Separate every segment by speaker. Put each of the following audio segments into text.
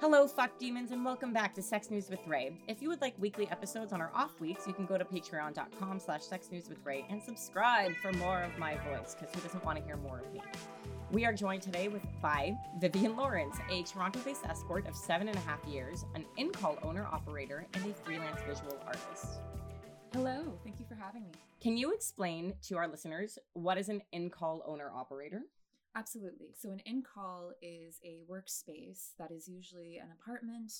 Speaker 1: Hello, fuck demons, and welcome back to Sex News with Ray. If you would like weekly episodes on our off weeks, you can go to patreon.com slash sex news with Ray and subscribe for more of my voice, because who doesn't want to hear more of me? We are joined today with by Vivian Lawrence, a Toronto-based escort of seven and a half years, an in-call owner-operator, and a freelance visual artist.
Speaker 2: Hello, thank you for having me.
Speaker 1: Can you explain to our listeners what is an in-call owner-operator?
Speaker 2: Absolutely. So, an in call is a workspace that is usually an apartment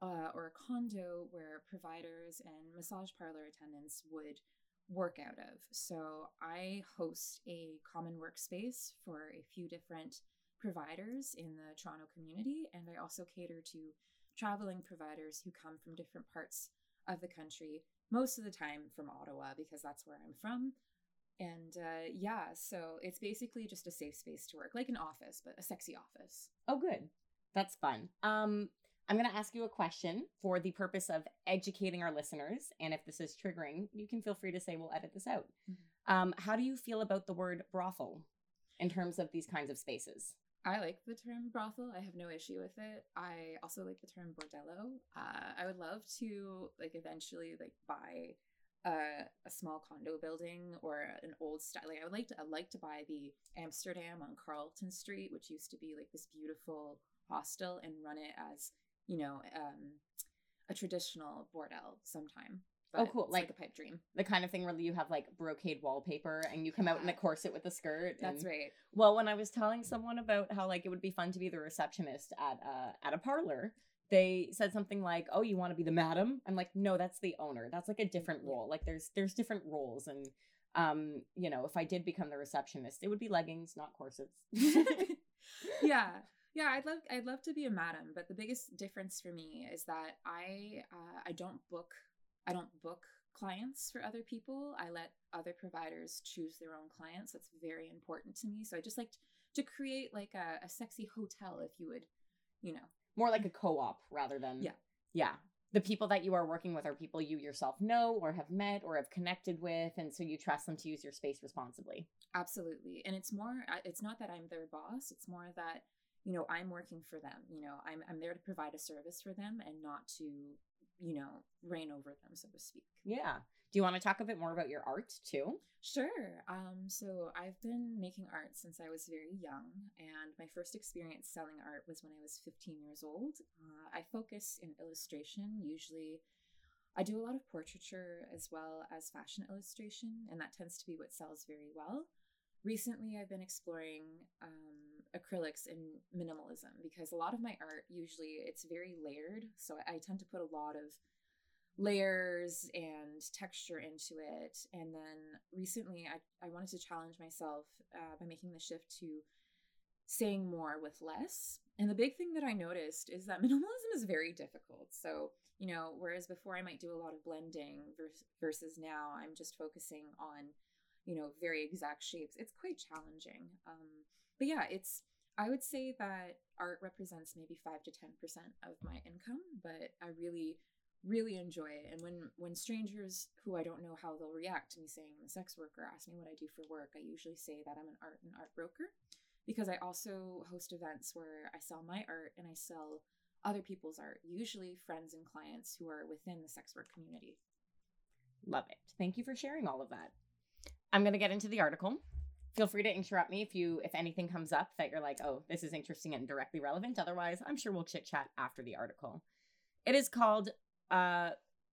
Speaker 2: uh, or a condo where providers and massage parlor attendants would work out of. So, I host a common workspace for a few different providers in the Toronto community, and I also cater to traveling providers who come from different parts of the country, most of the time from Ottawa, because that's where I'm from and uh, yeah, so it's basically just a safe space to work, like an office, but a sexy office.
Speaker 1: Oh, good. That's fun. Um, I'm going to ask you a question for the purpose of educating our listeners. And if this is triggering, you can feel free to say we'll edit this out. Mm-hmm. Um, how do you feel about the word brothel in terms of these kinds of spaces?
Speaker 2: I like the term brothel. I have no issue with it. I also like the term bordello. Uh, I would love to like eventually like buy a, a small condo building or an old style. Like I would like to, I'd like to buy the Amsterdam on Carlton Street, which used to be like this beautiful hostel, and run it as you know um, a traditional bordel sometime.
Speaker 1: But oh, cool!
Speaker 2: Like, like, a pipe dream,
Speaker 1: the kind of thing where you have like brocade wallpaper and you come yeah. out in a corset with a skirt.
Speaker 2: That's right.
Speaker 1: Well, when I was telling someone about how like it would be fun to be the receptionist at uh, at a parlor, they said something like, "Oh, you want to be the madam?" I'm like, "No, that's the owner. That's like a different role. Like there's there's different roles and um, you know, if I did become the receptionist, it would be leggings, not corsets."
Speaker 2: yeah. Yeah, I'd love I'd love to be a madam, but the biggest difference for me is that I uh, I don't book I don't book clients for other people. I let other providers choose their own clients. That's very important to me. So I just like to create like a, a sexy hotel, if you would, you know,
Speaker 1: more like a co-op rather than
Speaker 2: yeah.
Speaker 1: Yeah. The people that you are working with are people you yourself know or have met or have connected with and so you trust them to use your space responsibly.
Speaker 2: Absolutely. And it's more uh, it's not that i'm their boss it's more that you know i'm working for them you know i'm, I'm there to provide a service for them and not to you know reign over them so to speak
Speaker 1: yeah do you want to talk a bit more about your art too?
Speaker 2: Sure. Um, so I've been making art since I was very young, and my first experience selling art was when I was 15 years old. Uh, I focus in illustration. Usually, I do a lot of portraiture as well as fashion illustration, and that tends to be what sells very well. Recently, I've been exploring um, acrylics and minimalism because a lot of my art usually it's very layered. So I tend to put a lot of layers and texture into it. And then recently, I, I wanted to challenge myself uh, by making the shift to saying more with less. And the big thing that I noticed is that minimalism is very difficult. So, you know, whereas before I might do a lot of blending versus, versus now I'm just focusing on, you know, very exact shapes, it's quite challenging. Um, but yeah, it's, I would say that art represents maybe 5 to 10% of my income, but I really really enjoy it. And when when strangers who i don't know how they'll react to me saying i'm a sex worker ask me what i do for work i usually say that i'm an art and art broker because i also host events where i sell my art and i sell other people's art usually friends and clients who are within the sex work community.
Speaker 1: Love it. Thank you for sharing all of that. I'm going to get into the article feel free to interrupt me if you if anything comes up that you're like oh this is interesting and directly relevant otherwise i'm sure we'll chit chat after the article it is called uh,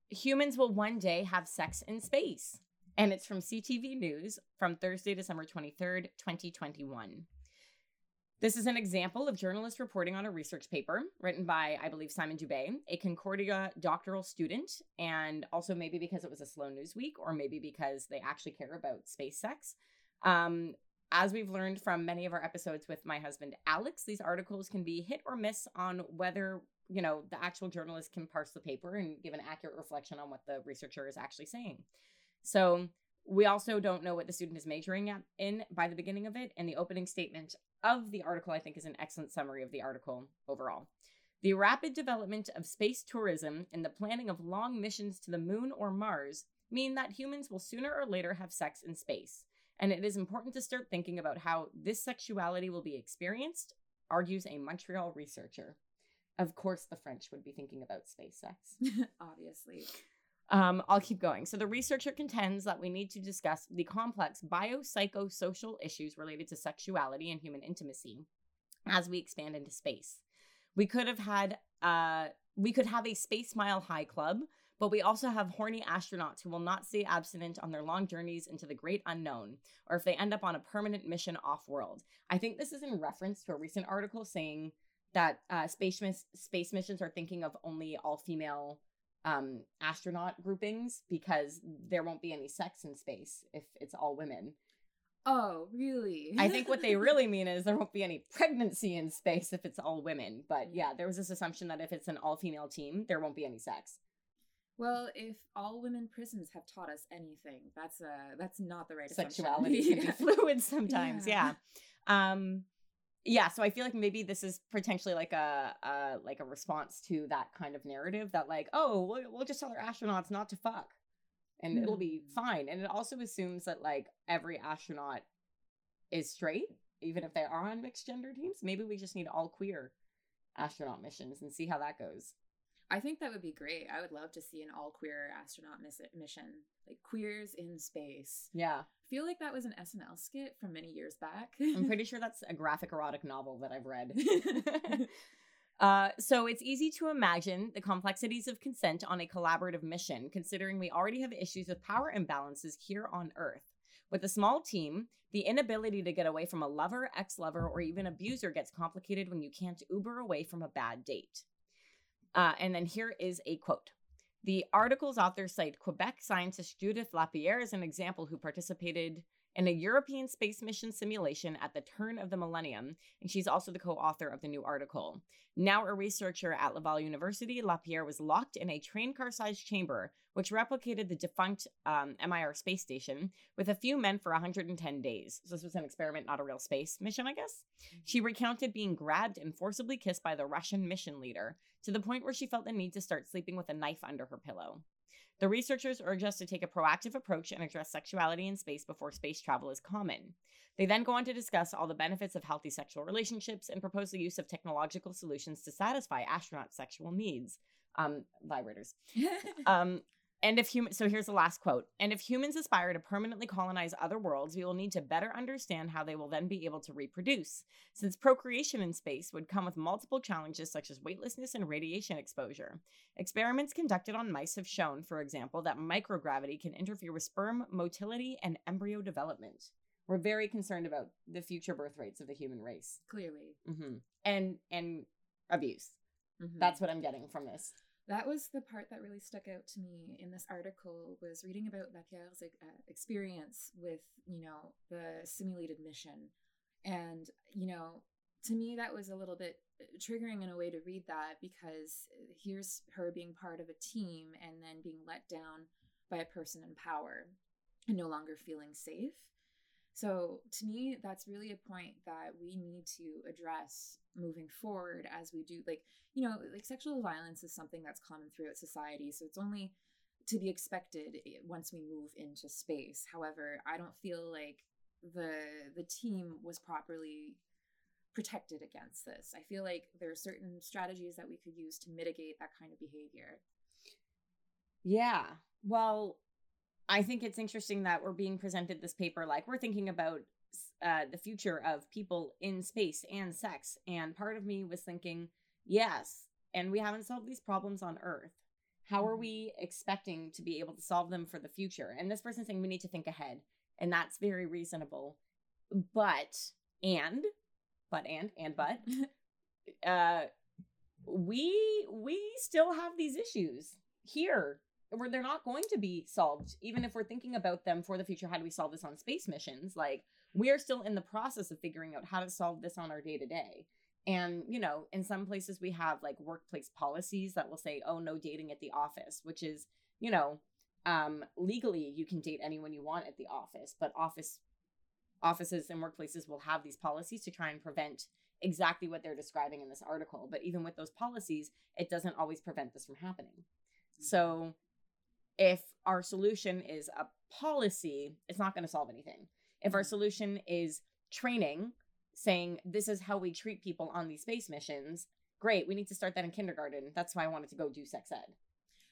Speaker 1: humans will one day have sex in space. And it's from CTV News from Thursday, December 23rd, 2021. This is an example of journalists reporting on a research paper written by, I believe, Simon Dubé, a Concordia doctoral student, and also maybe because it was a slow news week, or maybe because they actually care about space sex. Um, as we've learned from many of our episodes with my husband Alex, these articles can be hit or miss on whether you know, the actual journalist can parse the paper and give an accurate reflection on what the researcher is actually saying. So we also don't know what the student is majoring at, in by the beginning of it. And the opening statement of the article, I think, is an excellent summary of the article overall. The rapid development of space tourism and the planning of long missions to the moon or Mars mean that humans will sooner or later have sex in space. And it is important to start thinking about how this sexuality will be experienced, argues a Montreal researcher. Of course, the French would be thinking about space sex.
Speaker 2: Obviously.
Speaker 1: Um, I'll keep going. So, the researcher contends that we need to discuss the complex biopsychosocial issues related to sexuality and human intimacy as we expand into space. We could have had, uh, we could have a Space Mile High Club, but we also have horny astronauts who will not stay abstinent on their long journeys into the great unknown, or if they end up on a permanent mission off world. I think this is in reference to a recent article saying that uh, space miss- space missions are thinking of only all female um, astronaut groupings because there won't be any sex in space if it's all women.
Speaker 2: Oh, really?
Speaker 1: I think what they really mean is there won't be any pregnancy in space if it's all women. But yeah, there was this assumption that if it's an all female team, there won't be any sex.
Speaker 2: Well, if all women prisons have taught us anything, that's uh that's not the right
Speaker 1: Sexuality
Speaker 2: assumption.
Speaker 1: can be fluid sometimes.
Speaker 2: Yeah.
Speaker 1: Yeah. Um yeah, so I feel like maybe this is potentially like a uh like a response to that kind of narrative that like, oh, we'll, we'll just tell our astronauts not to fuck and it'll be
Speaker 2: Hmm.
Speaker 1: fine. And it also assumes that like every astronaut is straight, even if they are on mixed gender teams. Maybe we just need all queer astronaut missions and see how that goes.
Speaker 2: I think that would be great. I would love to see an all queer astronaut miss- mission, like queers in space.
Speaker 1: Yeah.
Speaker 2: I feel like that was an SNL skit from many years back.
Speaker 1: I'm pretty sure that's a graphic erotic novel that I've read. uh, so it's easy to imagine the complexities of consent on a collaborative mission, considering we already have issues with power imbalances here on Earth. With a small team, the inability to get away from a lover, ex lover, or even abuser gets complicated when you can't Uber away from a bad date. Uh, and then here is a quote. The article's authors cite Quebec scientist Judith Lapierre as an example who participated in a European space mission simulation at the turn of the millennium, and she's also the co author of the new article. Now a researcher at Laval University, Lapierre was locked in a train car sized chamber, which replicated the defunct um, MIR space station, with a few men for 110 days. So this was an experiment, not a real space mission, I guess. She recounted being grabbed and forcibly kissed by the Russian mission leader, to the point where she felt the need to start sleeping with a knife under her pillow. The researchers urge us to take a proactive approach and address sexuality in space before space travel is common. They then go on to discuss all the benefits of healthy sexual relationships and propose the use of technological solutions to satisfy astronaut sexual needs. Um, vibrators. Um, and if human, so here's the last quote. And if humans aspire to permanently colonize other worlds, we will need to better understand how they will then be able to reproduce, since procreation in space would come with multiple challenges such as weightlessness and radiation exposure. Experiments conducted on mice have shown, for example, that microgravity can interfere with sperm motility and embryo development. We're very concerned about the future birth rates of the human race,
Speaker 2: Clearly.
Speaker 1: hmm and and abuse.
Speaker 2: Mhm.
Speaker 1: That's what I'm getting from this.
Speaker 2: That was the part that really stuck out to me in this article was reading about Lapierre's uh, experience with, you know, the simulated mission. And, you know, to me that was a little bit uh, triggering in a way to read that because here's her being part of a team and then being let down by a person in power and no longer feeling safe. So to me, that's really a point that we need to address moving forward as we do. Like, you know, like sexual violence is something that's common throughout society. So it's only to be expected eh, once we move into space. However, I don't feel like the the team was properly protected against this. I feel like there are certain strategies that we could use to mitigate that kind of behavior.
Speaker 1: Yeah. Well, I think it's interesting that we're being presented this paper like we're thinking about uh, the future of people in space and sex. And part of me was thinking, yes, and we haven't solved these problems on Earth. How are
Speaker 2: Mhm.
Speaker 1: we expecting to be able to solve them for the future? And this person's saying we need to think ahead. And that's very reasonable. But, and, but, and, and, but, uh, we we still have these issues here where they're not going to be solved even if we're thinking about them for the future how do we solve this on space missions like we're still in the process of figuring out how to solve this on our day to day and you know in some places we have like workplace policies that will say oh no dating at the office which is you know um legally you can date anyone you want at the office but office offices and workplaces will have these policies to try and prevent exactly what they're describing in this article. But even with those policies, it doesn't always prevent this from happening. So if our solution is a policy, it's not going to solve anything. If our mm. solution is training, saying this is how we treat people on these space missions, great. We need to start that in kindergarten. That's why I wanted to go do sex ed.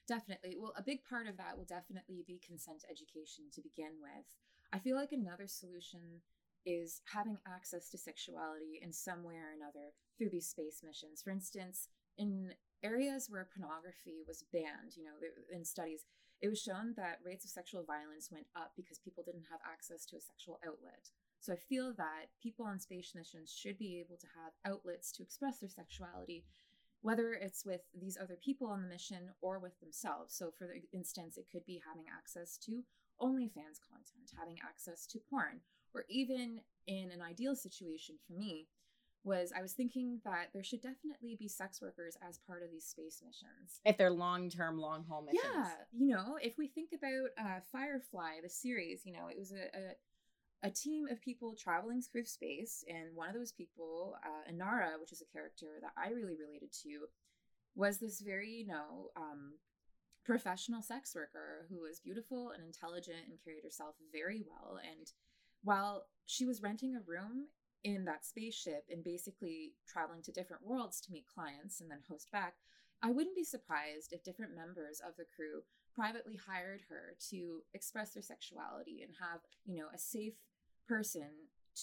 Speaker 2: Definitely. Well, a big part of that will definitely be consent education to begin with. I feel like another solution is having access to sexuality in some way or another through these space missions. For instance, in areas where pornography was banned, you know, in studies, it was shown that rates of sexual violence went up because people didn't have access to a sexual outlet. So I feel that people on space missions should be able to have outlets to express their sexuality, whether it's with these other people on the mission or with themselves. So, for instance, it could be having access to OnlyFans content, having access to porn, or even in an ideal situation for me, was I was thinking that there should definitely be sex workers as part of these space missions.
Speaker 1: If they're long term, long haul missions.
Speaker 2: Yeah. You know, if we think about uh, Firefly, the series, you know, it was a, a a team of people traveling through space, and one of those people, uh, Inara, which is a character that I really related to, was this very, you know, um, professional sex worker who was beautiful and intelligent and carried herself very well. And while she was renting a room in that spaceship and basically traveling to different worlds to meet clients and then host back, I wouldn't be surprised if different members of the crew privately hired her to express their sexuality and have, you know, a safe person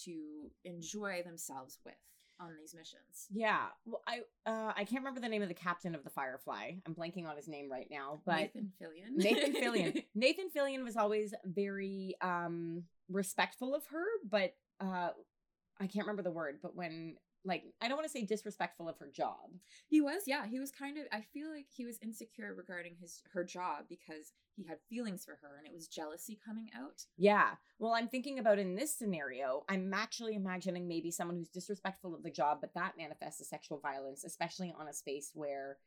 Speaker 2: to enjoy themselves with on these missions.
Speaker 1: Yeah. Well, I uh, I can't remember the name of the captain of the Firefly. I'm blanking on his name right now, but
Speaker 2: Nathan Fillion.
Speaker 1: Nathan Fillion. Nathan Fillion was always very um respectful of her, but uh I can't remember the word, but when like I don't want to say disrespectful of her job.
Speaker 2: He was, yeah, he was kind of I feel like he was insecure regarding his her job because he had feelings for her and it was jealousy coming out.
Speaker 1: Yeah. Well, I'm thinking about in this scenario, I'm actually imagining maybe someone who's disrespectful of the job, but that manifests as sexual violence, especially on a space where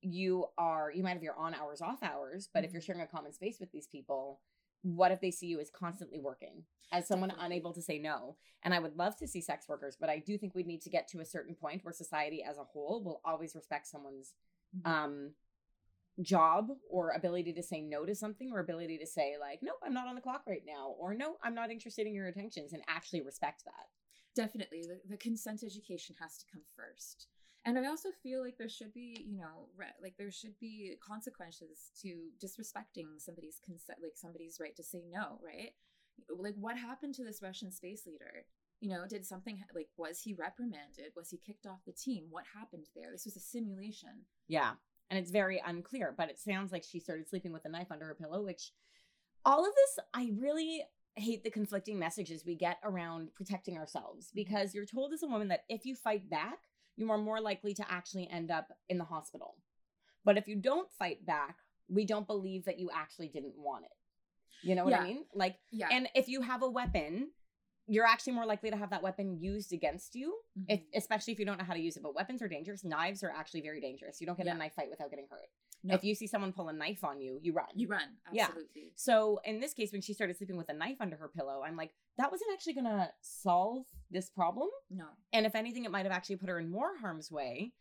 Speaker 1: you are you might have your on hours off hours, but mm-hmm. if you're sharing a common space with these people, what if they see you as constantly working as someone Definitely. unable to say no and i would love to see sex workers but i do think we need to get to a certain point where society as a whole will always respect someone's mm-hmm. um job or ability to say no to something or ability to say like nope i'm not on the clock right now or no i'm not interested in your attentions and actually respect that
Speaker 2: definitely the, the consent education has to come first and i also feel like there should be you know re- like there should be consequences to disrespecting somebody's consent like somebody's right to say no right? Like what happened to this russian space leader? You know did something like was he reprimanded? Was he kicked off the team? What happened there? This was a simulation.
Speaker 1: Yeah and it's very unclear but it sounds like she started sleeping with a knife under her pillow which all of this i really hate the conflicting messages we get around protecting ourselves mm-hmm. because you're told as a woman that if you fight back you are more likely to actually end up in the hospital. But if you don't fight back, we don't believe that you actually didn't want it. You know what yeah. I mean? Like, yeah. and if you have a weapon, you're actually more likely to have that weapon used against you, mm-hmm. if, especially if you don't know how to use it. But weapons are dangerous. Knives are actually very dangerous. You don't get yeah. a knife fight without getting hurt. If you see someone pull a knife on you, you run.
Speaker 2: You run. Absolutely.
Speaker 1: Yeah. So in this case, when she started sleeping with a knife under her pillow, I'm like, that wasn't actually going to solve this problem.
Speaker 2: No.
Speaker 1: And if anything, it might have actually put her in more harm's way.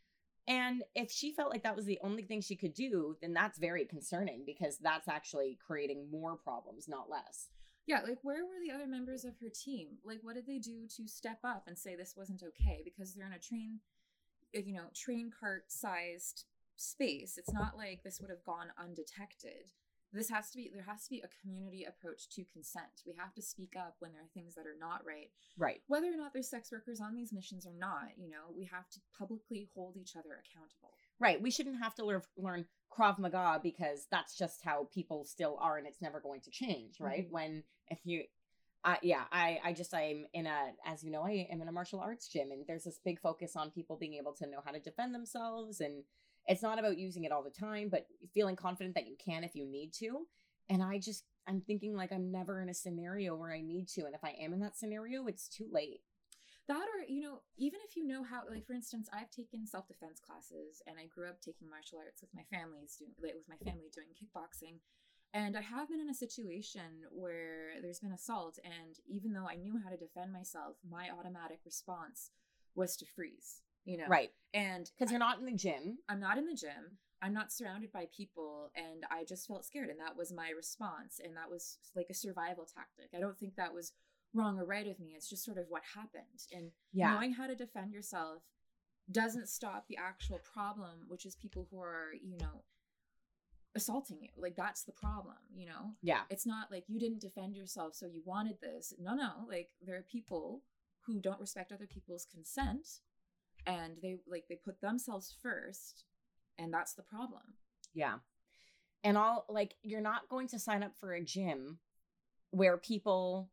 Speaker 1: And if she felt like that was the only thing she could do, then that's very concerning because that's actually creating more problems, not less.
Speaker 2: Yeah, like where were the other members of her team? Like what did they do to step up and say this wasn't okay because they're in a train uh, you know, train cart sized space. It's not like this would have gone undetected. This has to be there has to be a community approach to consent. We have to speak up when there are things that are not right.
Speaker 1: Right.
Speaker 2: Whether or not there's sex workers on these missions or not, you know, we have to publicly hold each other accountable.
Speaker 1: Right. We shouldn't have to learn learn Krav Maga because that's just how people still are and it's never going to change, right? Mm-hmm. When if you uh, yeah, I, I just I'm in a as you know I am in a martial arts gym and there's this big focus on people being able to know how to defend themselves and it's not about using it all the time, but feeling confident that you can if you need to. And I just, I'm thinking like I'm never in a scenario where I need to. And if I am in that scenario, it's too late.
Speaker 2: That or, you know, even if you know how, like, for instance, I've taken self defense classes and I grew up taking martial arts with my families, doing, with my family doing kickboxing. And I have been in a situation where there's been assault, and even though I knew how to defend myself, my automatic response was to freeze you know
Speaker 1: right
Speaker 2: and
Speaker 1: because you're not in the gym
Speaker 2: i'm not in the gym i'm not surrounded by people and i just felt scared and that was my response and that was like a survival tactic i don't think that was wrong or right of me it's just sort of what happened and yeah. knowing how to defend yourself doesn't stop the actual problem, which is people who are, you know, assaulting you. Like that's the problem, you know?
Speaker 1: Yeah.
Speaker 2: It's not like you didn't defend yourself so you wanted this. No, no. Like there are people who don't respect other people's consent and they like they put themselves first and that's the problem.
Speaker 1: Yeah. And all like you're not going to sign up for a gym where people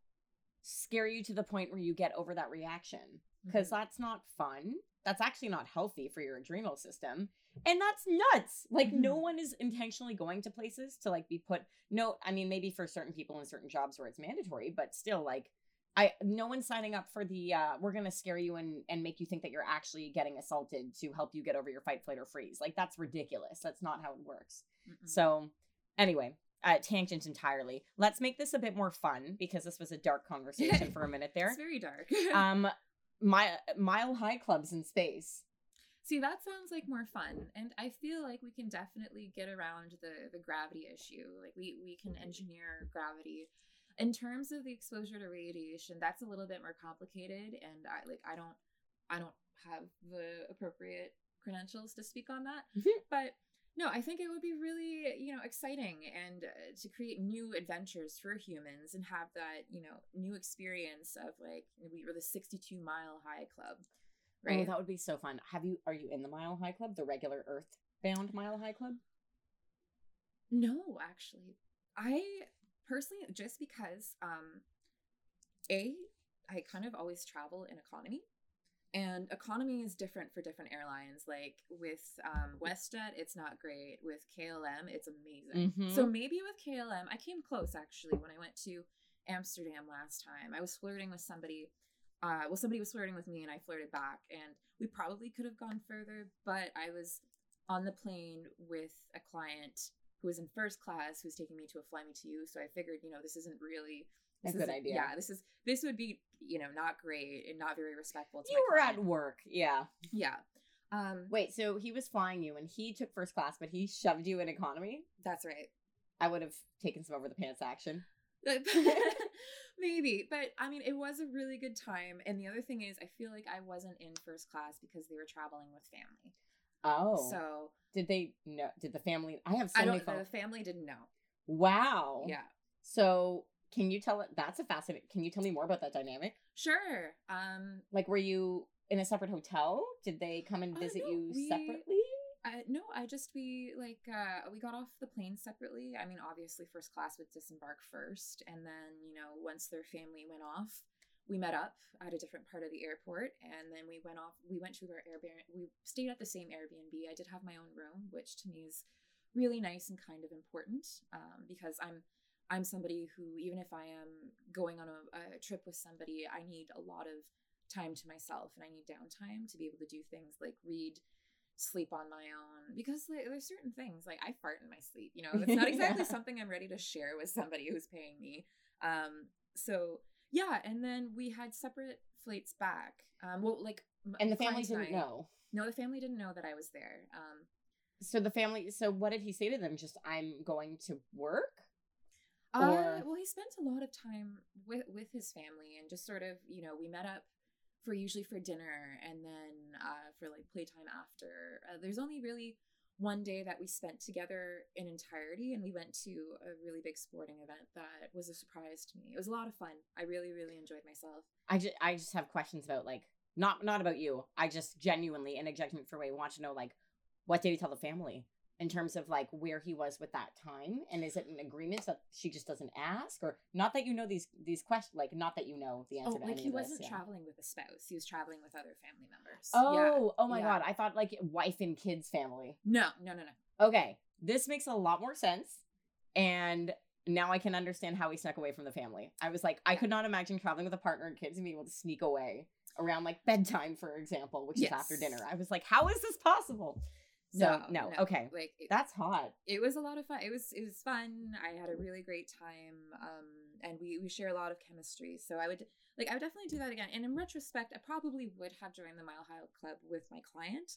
Speaker 1: scare you to the point where you get over that reaction because
Speaker 2: Mhm.
Speaker 1: that's not fun. That's actually not healthy for your adrenal system. And that's nuts. Like no
Speaker 2: Mhm.
Speaker 1: one is intentionally going to places to like be put no, I mean maybe for certain people in certain jobs where it's mandatory, but still like I no one's signing up for the uh we're going to scare you and and make you think that you're actually getting assaulted to help you get over your fight flight or freeze. Like that's ridiculous. That's not how it works.
Speaker 2: Mm-mm.
Speaker 1: So, anyway, uh, tangent entirely. Let's make this a bit more fun because this was a dark conversation for a minute there.
Speaker 2: It's very dark.
Speaker 1: Um, my mile high clubs in space.
Speaker 2: See, that sounds like more fun, and I feel like we can definitely get around the the gravity issue. Like we we can engineer gravity. In terms of the exposure to radiation, that's a little bit more complicated, and I like I don't I don't have the appropriate credentials to speak on that.
Speaker 1: Mhm.
Speaker 2: But no, I think it would be really you know exciting and uh, to create new adventures for humans and have that you know new experience of like we were the sixty two mile high club.
Speaker 1: Right. Oh, that would be so fun. Have you? Are you in the Mile High Club, the regular Earth bound Mile High Club?
Speaker 2: No, actually. I personally just because um A, I kind of always travel in economy. And economy is different for different airlines. Like with um, WestJet, it's not great. With KLM, it's amazing.
Speaker 1: Mhm.
Speaker 2: So maybe with KLM, I came close actually when I went to Amsterdam last time. I was flirting with somebody. Uh, well, somebody was flirting with me, and I flirted back, and we probably could have gone further. But I was on the plane with a client who was in first class, who was taking me to a fly me to you. So I figured, you know, this isn't really
Speaker 1: A
Speaker 2: this
Speaker 1: good
Speaker 2: isn't-
Speaker 1: idea.
Speaker 2: Yeah, this is this would be you know not great and not very respectful. To
Speaker 1: You were
Speaker 2: client.
Speaker 1: at work. Yeah.
Speaker 2: yeah. Um,
Speaker 1: Wait. So he was flying you, and he took first class, but he shoved you in economy.
Speaker 2: that's right.
Speaker 1: I would have taken some over the pants action.
Speaker 2: Maybe, but I mean, it was a really good time. And the other thing is, I feel like I wasn't in first class because they were traveling with family.
Speaker 1: Oh.
Speaker 2: So
Speaker 1: did they know? Did the family? I have so
Speaker 2: I don't. The family didn't know.
Speaker 1: wow.
Speaker 2: Yeah.
Speaker 1: So can you tell it? That's a fascinating. Can you tell me more about that dynamic?
Speaker 2: Sure. Um.
Speaker 1: Like, were you in a separate hotel? Did they come and
Speaker 2: Uh,
Speaker 1: visit
Speaker 2: no,
Speaker 1: you
Speaker 2: we-
Speaker 1: separately?
Speaker 2: I, no, I just we like uh we got off the plane separately. I mean, obviously first class would disembark first and then, you know, once their family went off, we met up at a different part of the airport and then we went off we went to our Airbnb we stayed at the same Airbnb. I did have my own room, which to me is really nice and kind of important um because I'm I'm somebody who even if I am going on a, a trip with somebody, I need a lot of time to myself and I need downtime to be able to do things like read sleep on my own because like, there's certain things like I fart in my sleep. You know, it's not exactly
Speaker 1: Yeah.
Speaker 2: something I'm ready to share with somebody who's paying me. Um, so yeah, and then we had separate flights back. Um, well, like
Speaker 1: And the family didn't know.
Speaker 2: No, the family didn't know that I was there. Um,
Speaker 1: So the family. So what did he say to them? Just I'm going to work.
Speaker 2: Uh,
Speaker 1: Or-
Speaker 2: well, he spent a lot of time with with his family and just sort of, you know, we met up for usually for dinner and then uh, for like playtime after. Uh, there's only really one day that we spent together in entirety, and we went to a really big sporting event that was a surprise to me. It was a lot of fun. I really, really enjoyed myself.
Speaker 1: I just I just have questions about like not not about you. I just genuinely in a judgment for way want to know like what did he tell the family in terms of like where he was with that time and is it an agreement that she just doesn't ask or not that you know these these questions like not that you know the answer
Speaker 2: Oh,
Speaker 1: to
Speaker 2: like
Speaker 1: any
Speaker 2: he
Speaker 1: of this,
Speaker 2: wasn't
Speaker 1: yeah.
Speaker 2: traveling with a spouse; he was traveling with other family members.
Speaker 1: Oh,
Speaker 2: Yeah,
Speaker 1: oh my
Speaker 2: yeah.
Speaker 1: god. I thought like wife and kids family.
Speaker 2: No, no, no, no.
Speaker 1: Okay. This makes a lot more sense. And now I can understand how he snuck away from the family. I was like, I could not imagine traveling with a partner and kids and being able to sneak away around like bedtime, for example, which is after dinner. I was like, how is this possible? So no, okay.
Speaker 2: Like it-
Speaker 1: That's hot.
Speaker 2: it was a lot of fun. It was it was fun. I had a really great time, um, and we we share a lot of chemistry. So I would like I would definitely do that again. And in retrospect, I probably would have joined the Mile High Club with my client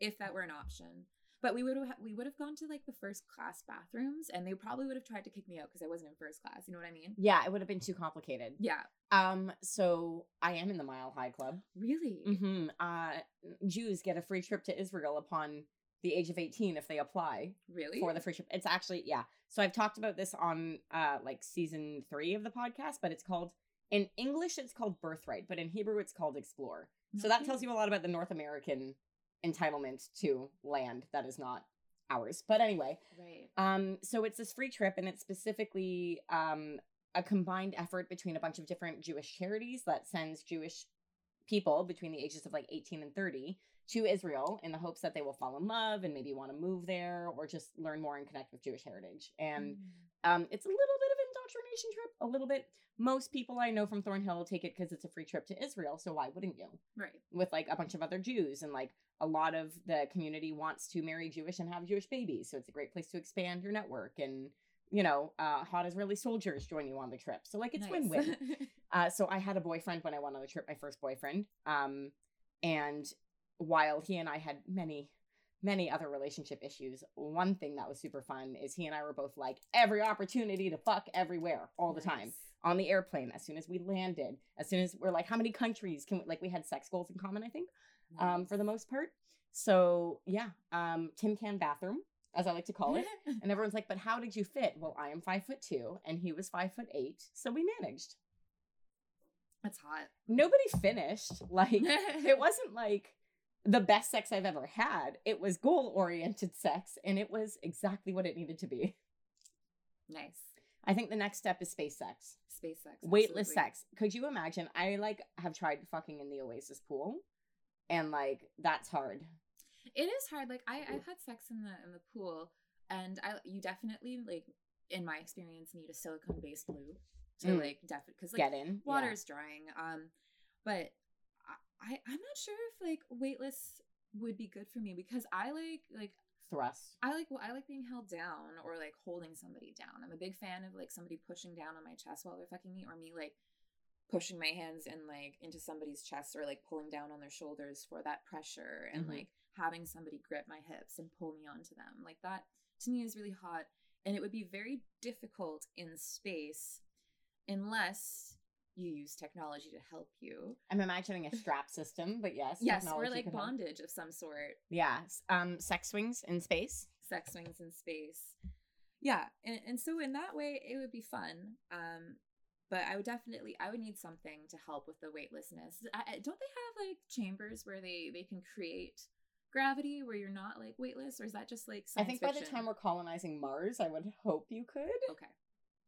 Speaker 2: if that were an option. But we would have we would have gone to like the first class bathrooms, and they probably would have tried to kick me out because I wasn't in first class. You know what I mean?
Speaker 1: Yeah, it would have been too complicated.
Speaker 2: Yeah.
Speaker 1: Um, so I am in the Mile High Club.
Speaker 2: Really?
Speaker 1: Mm-hmm. Uh, Jews get a free trip to Israel upon the age of 18 if they apply
Speaker 2: Really?
Speaker 1: for the free trip. It's actually, yeah. So I've talked about this on uh like season three of the podcast, but it's called in English it's called birthright, but in Hebrew it's called explore. So that tells you a lot about the North American entitlement to land that is not ours. But anyway,
Speaker 2: Right.
Speaker 1: um, so it's this free trip, and it's specifically um, a combined effort between a bunch of different Jewish charities that sends Jewish people between the ages of like 18 and 30 to Israel in the hopes that they will fall in love and maybe want to move there or just learn more and connect with Jewish heritage. And
Speaker 2: Mm.
Speaker 1: um, it's a little bit of an indoctrination trip, a little bit. Most people I know from Thornhill take it because it's a free trip to Israel, so why wouldn't you?
Speaker 2: right.
Speaker 1: with like a bunch of other Jews and like a lot of the community wants to marry Jewish and have Jewish babies. So it's a great place to expand your network and you know, uh, hot Israeli soldiers join you on the trip. So like it's
Speaker 2: Nice.
Speaker 1: win-win. Uh, so I had a boyfriend when I went on the trip, my first boyfriend. Um, and while he and I had many, many other relationship issues, one thing that was super fun is he and I were both like every opportunity to fuck everywhere all the time on the airplane as soon as we landed as soon as we're like how many countries can we like we had sex goals in common i think um for the most part. So yeah um tin can bathroom as i like to call it. And everyone's like but how did you fit? Well i am five foot two and he was five foot eight so we managed.
Speaker 2: That's hot.
Speaker 1: nobody finished like it wasn't like the best sex i've ever had it was goal oriented sex and it was exactly what it needed to be
Speaker 2: nice.
Speaker 1: i think the next step is space sex
Speaker 2: Space sex.
Speaker 1: weightless
Speaker 2: absolutely.
Speaker 1: sex. Could you imagine? I like have tried fucking in the Oasis pool, and like that's hard.
Speaker 2: It is hard. Like I, I've had sex in the in the pool, and I you definitely like in my experience need a silicone based lube to
Speaker 1: Mm.
Speaker 2: like definitely because like
Speaker 1: Get in. yeah.
Speaker 2: water's drying. Um, but I I'm not sure if like weightless would be good for me because I like like
Speaker 1: thrust.
Speaker 2: I like well, I like being held down or like holding somebody down. I'm a big fan of like somebody pushing down on my chest while they're fucking me, or me like pushing my hands in like into somebody's chest or like pulling down on their shoulders for that pressure and
Speaker 1: Mhm.
Speaker 2: like having somebody grip my hips and pull me onto them. Like that to me is really hot. And it would be very difficult in space unless you use technology to help you.
Speaker 1: I'm imagining a strap system, but yes,
Speaker 2: Yes, or like
Speaker 1: could help.
Speaker 2: bondage of some sort.
Speaker 1: Yeah, um, sex swings in space.
Speaker 2: sex swings in space. Yeah, and, and so in that way, it would be fun. Um, but I would definitely, I would need something to help with the weightlessness. I, don't they have like chambers where they they can create gravity where you're not like weightless, or is that just like
Speaker 1: I think by the time we're colonizing Mars, I would hope you could.
Speaker 2: okay,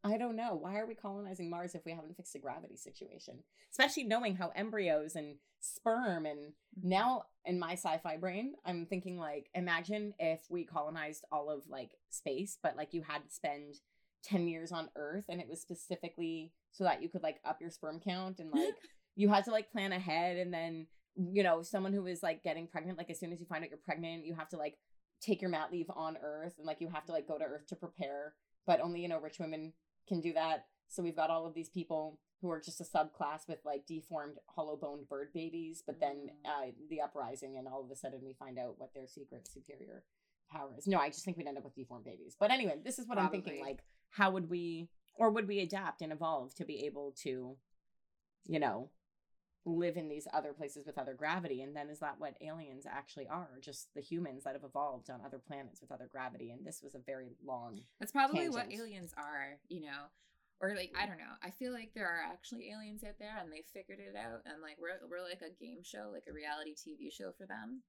Speaker 1: I don't know. Why are we colonizing Mars if we haven't fixed the gravity situation? Especially knowing how embryos and sperm and
Speaker 2: Mm-hmm.
Speaker 1: now in my sci-fi brain, I'm thinking like imagine if we colonized all of like space, but like you had to spend 10 years on Earth and it was specifically so that you could like up your sperm count and like you had to like plan ahead and then you know, someone who is like getting pregnant, like as soon as you find out you're pregnant, you have to like take your mat leave on Earth and like you have to like go to Earth to prepare, but only you know rich women can do that. So we've got all of these people who are just a subclass with like deformed, hollow boned bird babies, but then
Speaker 2: Mm.
Speaker 1: uh, the uprising, and all of a sudden we find out what their secret superior power is. No, I just think we'd end up with deformed babies. But anyway, this is what I'm thinking. Like, how would we, or would we adapt and evolve to be able to, you know, live in these other places with other gravity? And then is that what aliens actually are? Just the humans that have evolved on other planets with other gravity? And this was a very long
Speaker 2: that's probably what aliens are. You know. Or like I don't know. I feel like there are actually aliens out there, and they figured it out, and like we're we're like a game show, like a reality TV show for them.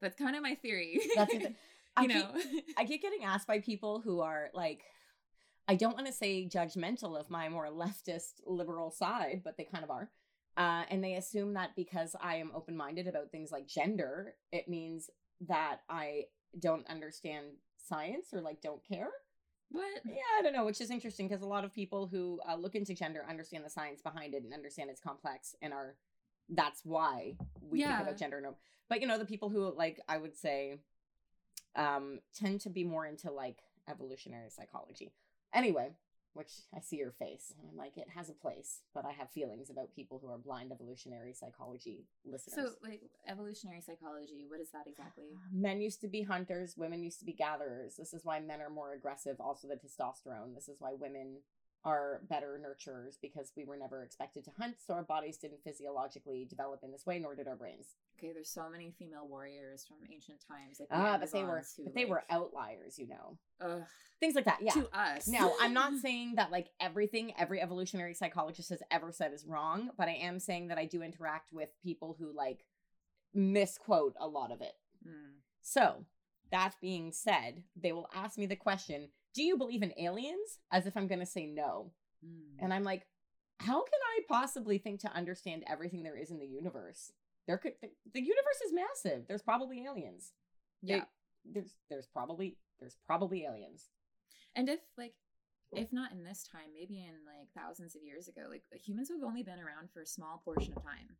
Speaker 2: That's kind of my theory.
Speaker 1: That's the thing. I
Speaker 2: you
Speaker 1: keep-
Speaker 2: know.
Speaker 1: I get getting asked by people who are like, I don't want to say judgmental of my more leftist liberal side, but they kind of are. Uh, and they assume that because I am open minded about things like gender, it means that I don't understand science or like don't care.
Speaker 2: what?
Speaker 1: Yeah, I don't know, which is interesting because a lot of people who uh, look into gender understand the science behind it and understand it's complex and are that's why we
Speaker 2: Yeah.
Speaker 1: think about gender. No, but you know the people who like I would say um tend to be more into like evolutionary psychology. Anyway, which I see your face and I'm like, it has a place, but I have feelings about people who are blind evolutionary psychology listeners.
Speaker 2: So, like evolutionary psychology, what is that exactly?
Speaker 1: Men used to be hunters, women used to be gatherers. This is why men are more aggressive, also the testosterone. This is why women are better nurturers because we were never expected to hunt, so our bodies didn't physiologically develop in this way, nor did our brains.
Speaker 2: Okay, there's so many female warriors from ancient times. Like
Speaker 1: Ah, but they were
Speaker 2: who,
Speaker 1: but they were outliers, you know.
Speaker 2: ugh,
Speaker 1: Things like that. Yeah.
Speaker 2: to us.
Speaker 1: Now, I'm not saying that like everything every evolutionary psychologist has ever said is wrong, but I am saying that I do interact with people who like misquote a lot of it.
Speaker 2: Mm.
Speaker 1: So, that being said, they will ask me the question, "Do you believe in aliens?" as if I'm going to say no.
Speaker 2: Mm.
Speaker 1: And I'm like, "How can I possibly think to understand everything there is in the universe? There could the, the universe is massive. There's probably aliens. They-
Speaker 2: yeah.
Speaker 1: there's there's probably there's probably aliens.
Speaker 2: And if like if not in this time, maybe in like thousands of years ago, like humans have only been around for a small portion of time.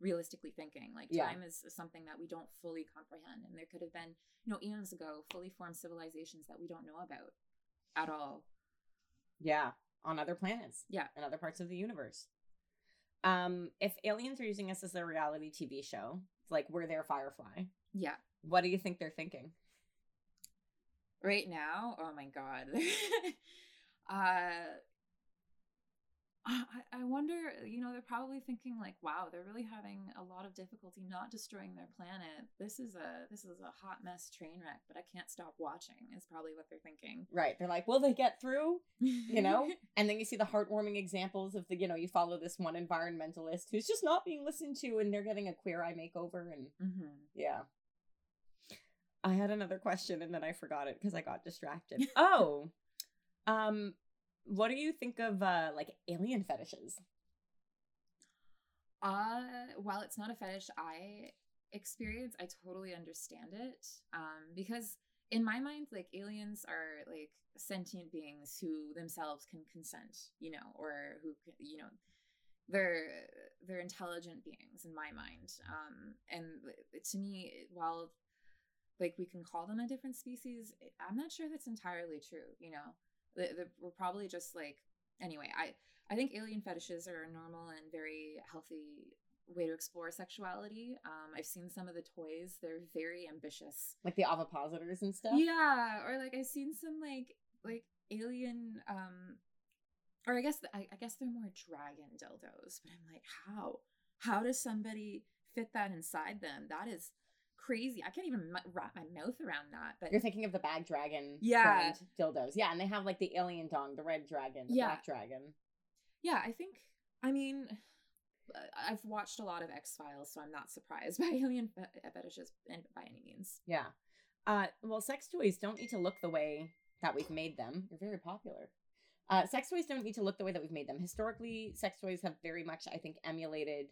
Speaker 2: Realistically thinking, like
Speaker 1: Yeah.
Speaker 2: time is something that we don't fully comprehend, and there could have been, you know, eons ago, fully formed civilizations that we don't know about at all.
Speaker 1: Yeah, on other planets.
Speaker 2: Yeah.
Speaker 1: in other parts of the universe. Um, if aliens are using us as a reality TV show, like we're their Firefly,
Speaker 2: Yeah,
Speaker 1: what do you think they're thinking?
Speaker 2: right now, oh my god. uh, I, I wonder, you know, they're probably thinking like, wow, they're really having a lot of difficulty not destroying their planet. This is a this is a hot mess train wreck, but I can't stop watching. Is probably what they're thinking.
Speaker 1: Right, they're like, will they get through? You know, and then you see the heartwarming examples of the, you know, you follow this one environmentalist who's just not being listened to, and they're getting a queer eye makeover, and
Speaker 2: hmm
Speaker 1: yeah. I had another question and then I forgot it because I got distracted. oh, um, what do you think of uh like alien fetishes?
Speaker 2: Uh, while it's not a fetish I experience, I totally understand it. Um, because in my mind, like aliens are like sentient beings who themselves can consent, you know, or who you know, they're they're intelligent beings in my mind. Um, and to me, while like we can call them a different species, I'm not sure that's entirely true. You know, The- the- we're probably just like anyway. I I think alien fetishes are a normal and very healthy way to explore sexuality. Um, I've seen some of the toys; they're very ambitious.
Speaker 1: Like the ovipositors and stuff?
Speaker 2: Yeah, or like I've seen some like like alien, um, or I guess I, I guess they're more dragon dildos. But I'm like, how how does somebody fit that inside them? That is crazy. I can't even m- wrap my mouth around that. But
Speaker 1: You're thinking of the bad dragon
Speaker 2: Yeah.
Speaker 1: dildos. Yeah, and they have like the alien dong, the red dragon, the
Speaker 2: Yeah.
Speaker 1: black dragon.
Speaker 2: yeah, I think I mean. uh, I've watched a lot of X Files, so I'm not surprised by alien fe- fetishes by any means.
Speaker 1: Yeah. Uh, well, sex toys don't need to look the way that we've made them. They're very popular. Uh, sex toys don't need to look the way that we've made them. Historically, sex toys have very much, I think, emulated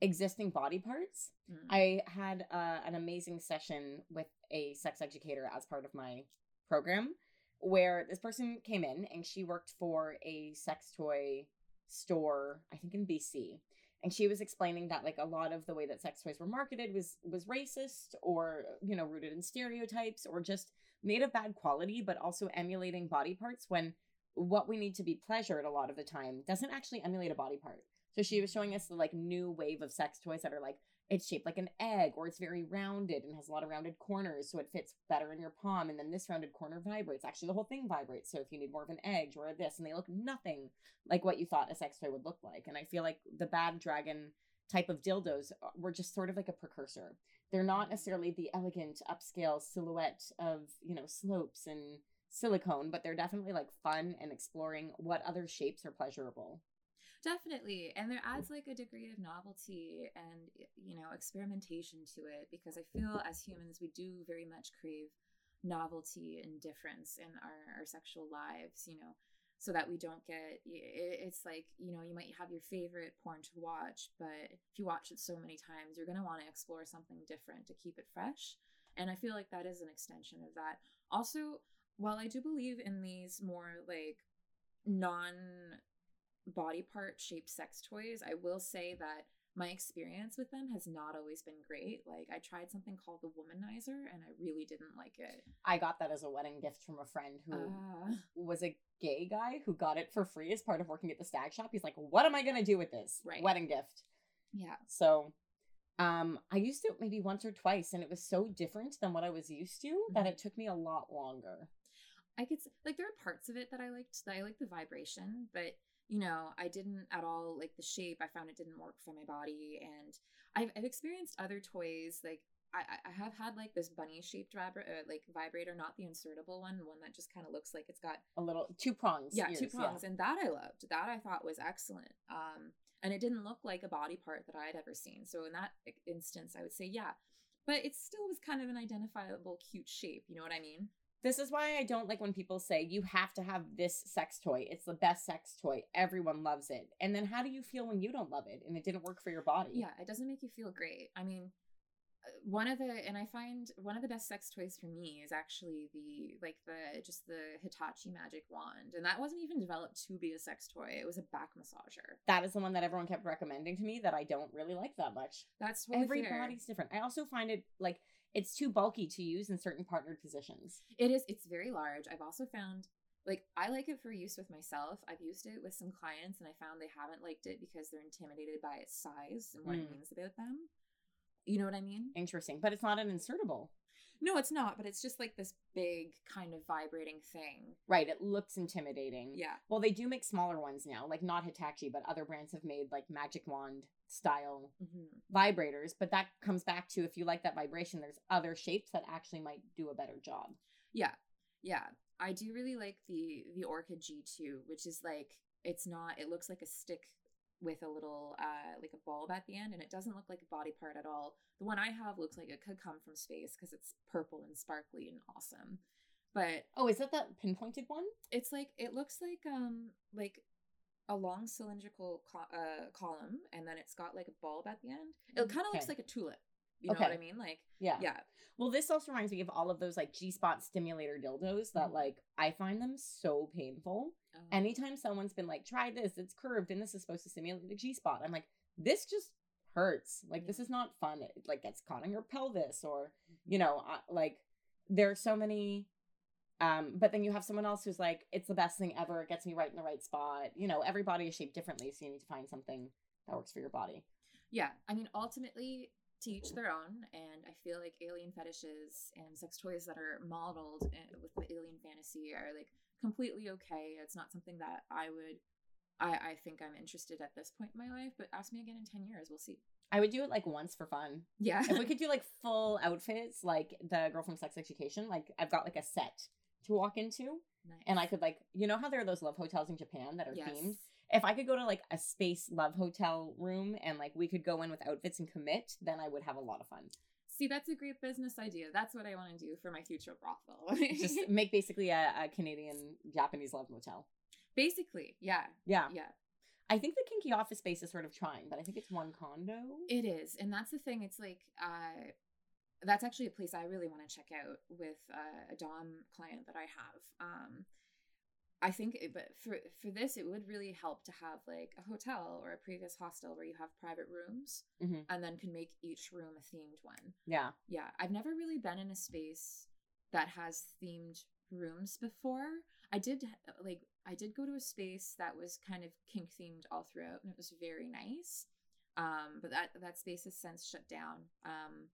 Speaker 1: existing body parts.
Speaker 2: Mm.
Speaker 1: I had uh, an amazing session with a sex educator as part of my program where this person came in and she worked for a sex toy store, I think in BC. And she was explaining that like a lot of the way that sex toys were marketed was was racist or you know rooted in stereotypes or just made of bad quality but also emulating body parts when what we need to be pleasured a lot of the time doesn't actually emulate a body part. So she was showing us the like new wave of sex toys that are like it's shaped like an egg or it's very rounded and has a lot of rounded corners so it fits better in your palm and then this rounded corner vibrates. Actually the whole thing vibrates. So if you need more of an edge or this and they look nothing like what you thought a sex toy would look like. And I feel like the bad dragon type of dildos uh, were just sort of like a precursor. They're not necessarily the elegant upscale silhouette of, you know, slopes and silicone, but they're definitely like fun and exploring what other shapes are pleasurable.
Speaker 2: Definitely. And there adds like a degree of novelty and, you know, experimentation to it because I feel as humans, we do very much crave novelty and difference in our, our sexual lives, you know, so that we don't get it's like, you know, you might have your favorite porn to watch, but if you watch it so many times, you're going to want to explore something different to keep it fresh. And I feel like that is an extension of that. Also, while I do believe in these more like non body part shaped sex toys, I will say that my experience with them has not always been great. Like I tried something called the womanizer and I really didn't like it.
Speaker 1: I got that as a wedding gift from a friend who
Speaker 2: Uh,
Speaker 1: was a gay guy who got it for free as part of working at the stag shop. He's like, "What am I gonna do with this
Speaker 2: Right.
Speaker 1: wedding gift?"
Speaker 2: yeah.
Speaker 1: So, um, I used it maybe once or twice, and it was so different than what I was used to that
Speaker 2: Mhm.
Speaker 1: it took me a lot longer.
Speaker 2: I could like there are parts of it that I liked. That I like the vibration, but you know, I didn't at all like the shape. I found it didn't work for my body, and I've I've experienced other toys like. I, I- have had like this bunny shaped vibra- uh, like vibrator, not the insertable one, one that just kind of looks like it's got
Speaker 1: A little two prongs.
Speaker 2: yeah
Speaker 1: ears,
Speaker 2: two prongs, and that I loved. That I thought was excellent. Um, and it didn't look like a body part that I had ever seen. So in that instance, I would say yeah, but it still was kind of an identifiable, cute shape. You know what I mean?
Speaker 1: This is why I don't like when people say you have to have this sex toy. It's the best sex toy. Everyone loves it. And then how do you feel when you don't love it and it didn't work for your body?
Speaker 2: Yeah, it doesn't make you feel great. I mean, uh, one of the and I find one of the best sex toys for me is actually the like the just the Hitachi magic wand, and that wasn't even developed to be a sex toy. It was a back massager.
Speaker 1: That is the one that everyone kept recommending to me that I don't really like that much.
Speaker 2: That's totally fair.
Speaker 1: Everybody's different. I also find it like it's too bulky to use in certain partnered positions.
Speaker 2: It is. It's very large. I've also found like I like it for use with myself. I've used it with some clients, and I found they haven't liked it because they're intimidated by its size and what it
Speaker 1: Mm.
Speaker 2: means about them. You know what I mean?
Speaker 1: Interesting, but it's not an insertable.
Speaker 2: No, it's not. But it's just like this big kind of vibrating thing.
Speaker 1: Right, it looks intimidating.
Speaker 2: Yeah.
Speaker 1: Well, they do make smaller ones now, like not Hitachi, but other brands have made like magic wand style
Speaker 2: Mm-hmm.
Speaker 1: vibrators. But that comes back to if you like that vibration, there's other shapes that actually might do a better job.
Speaker 2: Yeah, yeah. I do really like the the Orchid G2, which is like it's not. It looks like a stick with a little uh like a bulb at the end, and it doesn't look like a body part at all. The one I have looks like it could come from space because it's purple and sparkly and awesome. But
Speaker 1: Oh, is that that pinpointed one?
Speaker 2: it's like it looks like um like a long cylindrical co- uh, column, and then it's got like a bulb at the end. It kind of looks like a tulip. You know what I mean? Like
Speaker 1: Yeah.
Speaker 2: yeah,
Speaker 1: Well, this also reminds me of all of those like G spot stimulator dildos that
Speaker 2: Mhm.
Speaker 1: like I find them so painful.
Speaker 2: um,
Speaker 1: Anytime someone's been like, try this, it's curved and this is supposed to stimulate the G spot. I'm like, this just hurts. Like this is not fun. It like gets caught on your pelvis or you know, uh, like there are so many um but then you have someone else who's like it's the best thing ever it gets me right in the right spot you know every body is shaped differently so you need to find something that works for your body
Speaker 2: Yeah, I mean, ultimately, to each their own. And I feel like alien fetishes and sex toys that are modeled with the alien fantasy are like completely okay. It's not something that I would, I, I think I'm interested at this point in my life. But ask me again in 10 years, we'll see.
Speaker 1: i would do it like once for fun
Speaker 2: Yeah.
Speaker 1: if we could do like full outfits like the girl from sex education like i've got like a set to walk into
Speaker 2: nice.
Speaker 1: and i could like you know how there are those love hotels in japan that are
Speaker 2: yes.
Speaker 1: themed if i could go to like a space love hotel room and like we could go in with outfits and commit then i would have a lot of fun
Speaker 2: See, that's a great business idea. That's what I want to do for my future brothel.
Speaker 1: just make basically a, a canadian japanese love motel
Speaker 2: basically, yeah,
Speaker 1: yeah
Speaker 2: yeah.
Speaker 1: i think the kinky office space is sort of trying but i think it's one condo
Speaker 2: It is, and that's the thing. It's like uh, that's actually a place I really want to check out with uh, a dom client that I have. Um, I think, it, but for for this, it would really help to have like a hotel or a previous hostel where you have private rooms,
Speaker 1: Mhm.
Speaker 2: and then can make each room a themed one.
Speaker 1: yeah
Speaker 2: Yeah, I've never really been in a space that has themed rooms before. I did like I did go to a space that was kind of kink themed all throughout, and it was very nice. Um, but that that space has since shut down. Um,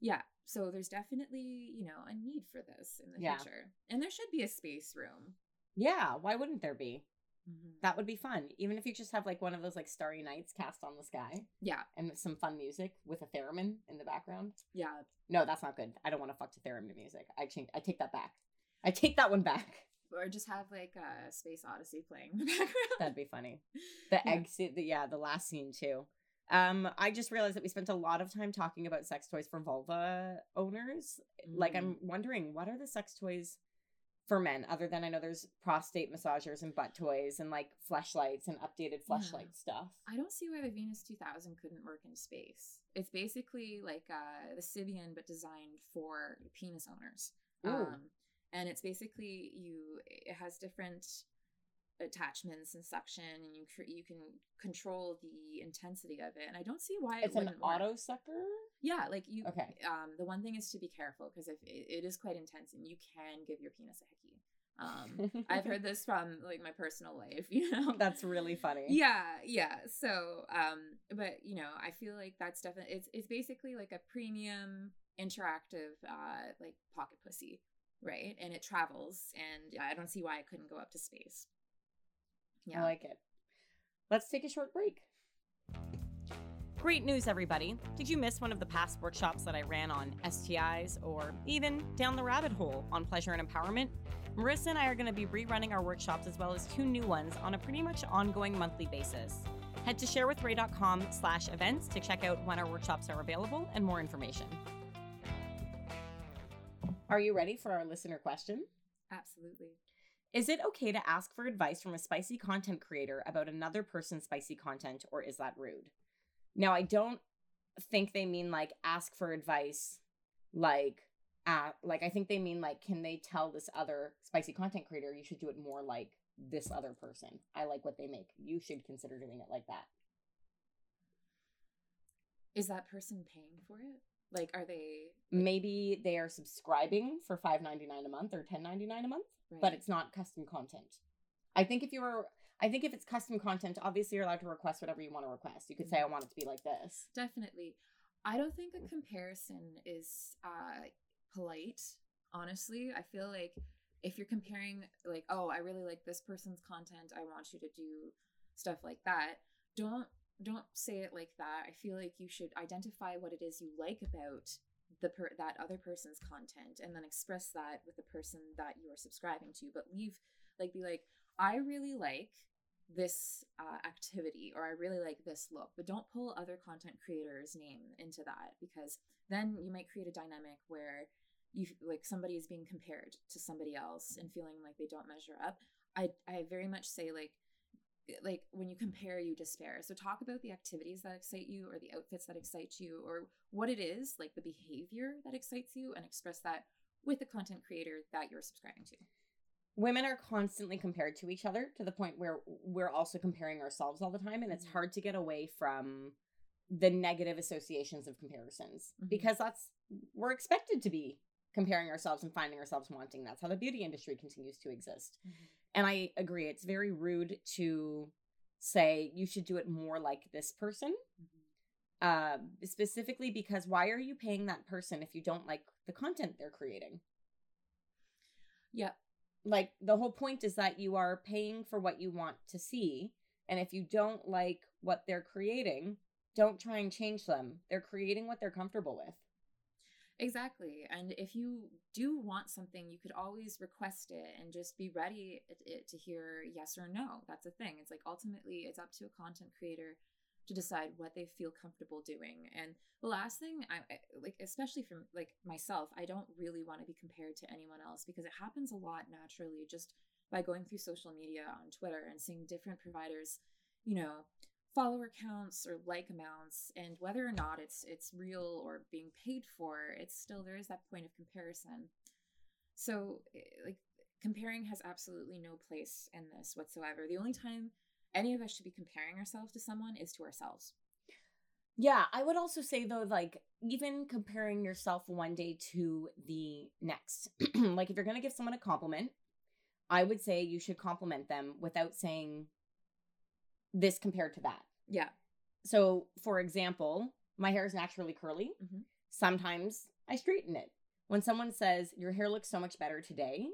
Speaker 2: yeah, so there's definitely you know a need for this in the
Speaker 1: Yeah.
Speaker 2: future, and there should be a space room.
Speaker 1: yeah why wouldn't there be
Speaker 2: Mhm.
Speaker 1: that would be fun even if you just have like one of those like starry nights cast on the sky
Speaker 2: Yeah,
Speaker 1: and some fun music with a theremin in the background
Speaker 2: yeah,
Speaker 1: No, that's not good. I don't want to fuck to theremin music. I change. I take that back. I take that one back.
Speaker 2: or just have like a Space Odyssey playing in the background.
Speaker 1: That'd be funny. The
Speaker 2: Yeah.
Speaker 1: exit. The, yeah, the last scene too. Um, I just realized that we spent a lot of time talking about sex toys for vulva owners. Like, I'm wondering what are the sex toys for men other than I know there's prostate massagers and butt toys and like fleshlights and updated fleshlight stuff.
Speaker 2: I don't see why the Venus 2000 couldn't work in space. It's basically like uh, the Sybian, but designed for penis owners. Um, and it's basically you. It has different attachments and suction and you cr- you can control the intensity of it and i don't see why
Speaker 1: It's
Speaker 2: it
Speaker 1: an auto sucker.
Speaker 2: yeah like you
Speaker 1: Okay.
Speaker 2: um the one thing is to be careful because if it, it is quite intense and you can give your penis a hickey um i've heard this from like my personal life you know
Speaker 1: That's really funny.
Speaker 2: yeah yeah so um but you know i feel like that's definitely it's it's basically like a premium interactive uh like pocket pussy right and it travels and i don't see why it couldn't go up to space
Speaker 1: I like it. Let's take a short break. Great news, everybody. Did you miss one of the past workshops that I ran on STIs or even down the rabbit hole on pleasure and empowerment? Marissa and I are going to be rerunning our workshops as well as two new ones on a pretty much ongoing monthly basis. Head to sharewithray.com slash events to check out when our workshops are available and more information. Are you ready for our listener question?
Speaker 2: absolutely
Speaker 1: Is it okay to ask for advice from a spicy content creator about another person's spicy content, or is that rude? Now, I don't think they mean like ask for advice, like, uh, like I think they mean like, can they tell this other spicy content creator you should do it more like this other person? I like what they make. You should consider doing it like that.
Speaker 2: is that person paying for it like are they
Speaker 1: Maybe they are subscribing for five ninety nine a month or ten ninety nine a month.
Speaker 2: right?
Speaker 1: but it's not custom content. I think if you're, I think if it's custom content, obviously you're allowed to request whatever you want to request. You could say, I want it to be like this.
Speaker 2: definitely i don't think a comparison is uh polite honestly i feel like if you're comparing like oh i really like this person's content i want you to do stuff like that don't don't say it like that i feel like you should identify what it is you like about the per- that other person's content and then express that with the person that you are subscribing to but leave like be like i really like this uh, activity or I really like this look, but don't pull other content creators' name into that because then you might create a dynamic where you like somebody is being compared to somebody else and feeling like they don't measure up. I I very much say like like when you compare you despair. So talk about the activities that excite you or the outfits that excite you or what it is, like the behavior that excites you and express that with the content creator that you're subscribing to.
Speaker 1: Women are constantly compared to each other to the point where we're also comparing ourselves all the time. And it's
Speaker 2: Mhm.
Speaker 1: hard to get away from the negative associations of comparisons
Speaker 2: Mhm.
Speaker 1: because that's, we're expected to be comparing ourselves and finding ourselves wanting. That's how the beauty industry continues to exist. And I agree, it's very rude to say you should do it more like this person. Uh, specifically because why are you paying that person if you don't like the content they're creating?
Speaker 2: Yeah.
Speaker 1: Like the whole point is that you are paying for what you want to see. And if you don't like what they're creating, don't try and change them. They're creating what they're comfortable with.
Speaker 2: Exactly. And if you do want something, you could always request it and just be ready to hear yes or no. That's the thing. It's like ultimately it's up to a content creator to decide what they feel comfortable doing. And the last thing I- like especially from like myself, I don't really want to be compared to anyone else because it happens a lot naturally just by going through social media on Twitter and seeing different providers, you know, follower counts or like amounts and whether or not it's it's real or being paid for it's still there is that point of comparison so eh, like comparing has absolutely no place in this whatsoever the only time any of us should be comparing ourselves to someone is to ourselves
Speaker 1: Yeah, I would also say though, like even comparing yourself one day to the next. like if you're gonna give someone a compliment, I would say you should compliment them without saying this compared to that.
Speaker 2: yeah
Speaker 1: So, for example, my hair is naturally curly.
Speaker 2: Mhm.
Speaker 1: Sometimes I straighten it. When someone says your hair looks so much better today,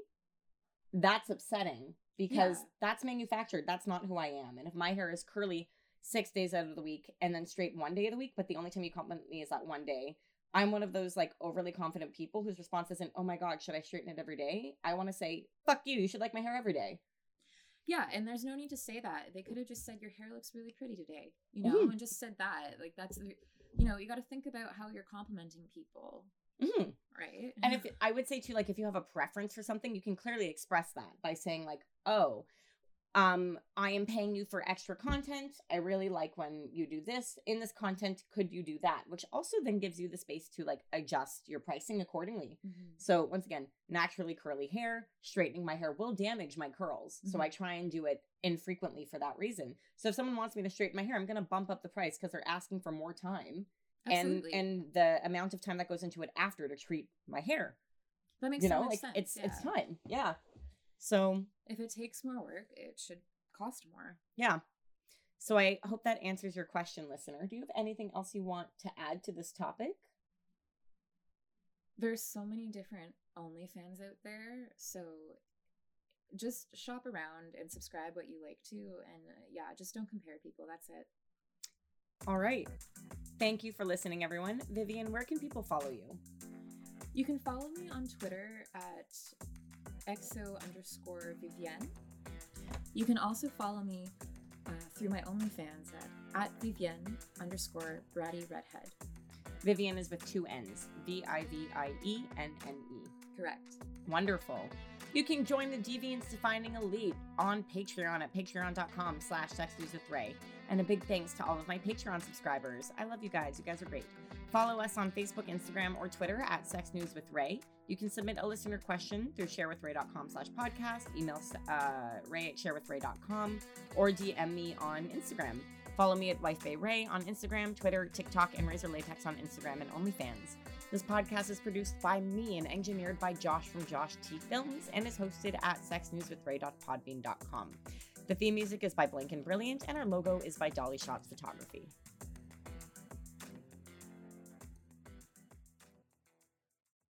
Speaker 1: that's upsetting because
Speaker 2: Yeah.
Speaker 1: that's manufactured. That's not who I am. And if my hair is curly six days out of the week and then straight one day of the week, but the only time you compliment me is that one day, I'm one of those like overly confident people whose response isn't, oh my God, should I straighten it every day? I want to say, fuck you. You should like my hair every day.
Speaker 2: Yeah and there's no need to say that they could have just said your hair looks really pretty today you know
Speaker 1: Mhm.
Speaker 2: and just said that like that's the- you know you got to think about how you're complimenting people
Speaker 1: Mhm.
Speaker 2: right
Speaker 1: And if I would say too, like if you have a preference for something, you can clearly express that by saying like, "Oh, um, I am paying you for extra content. I really like when you do this in this content. Could you do that? Which also then gives you the space to like adjust your pricing accordingly.
Speaker 2: Mhm.
Speaker 1: So once again, naturally curly hair, straightening my hair will damage my curls. So
Speaker 2: Mhm.
Speaker 1: I try and do it infrequently for that reason. So if someone wants me to straighten my hair, I'm going to bump up the price because they're asking for more time
Speaker 2: Absolutely.
Speaker 1: and and the amount of time that goes into it after to treat my hair.
Speaker 2: that makes
Speaker 1: you
Speaker 2: so
Speaker 1: know,
Speaker 2: much
Speaker 1: like
Speaker 2: sense.
Speaker 1: it's it's time. Yeah. So
Speaker 2: If it takes more work, it should cost more.
Speaker 1: yeah. So I hope that answers your question, listener. Do you have anything else you want to add to this topic?
Speaker 2: There's so many different OnlyFans out there, so just shop around and subscribe what you like to, and uh, yeah, just don't compare people. That's it.
Speaker 1: All right. Thank you for listening, everyone. Vivienne, where can people follow you?
Speaker 2: You can follow me on Twitter at exo underscore Vivienne. You can also follow me uh, through my OnlyFans at, at Vivienne underscore Bratty Redhead.
Speaker 1: Vivienne is with two N's V I V I E N N E.
Speaker 2: Correct.
Speaker 1: Wonderful. You can join the Deviants Defining Elite on Patreon at patreon.com slash sex with Ray. And a big thanks to all of my Patreon subscribers. I love you guys. You guys are great. Follow us on Facebook, Instagram, or Twitter at Sex News with Ray. You can submit a listener question through sharewithray.com slash podcast, email uh, ray at sharewithray.com, or DM me on Instagram. Follow me at Wife Bay Ray on Instagram, Twitter, TikTok, and Razor Latex on Instagram and OnlyFans. This podcast is produced by me and engineered by Josh from Josh T Films and is hosted at sexnewswithray.podbean.com. The theme music is by Blink and Brilliant, and our logo is by Dolly Shots Photography.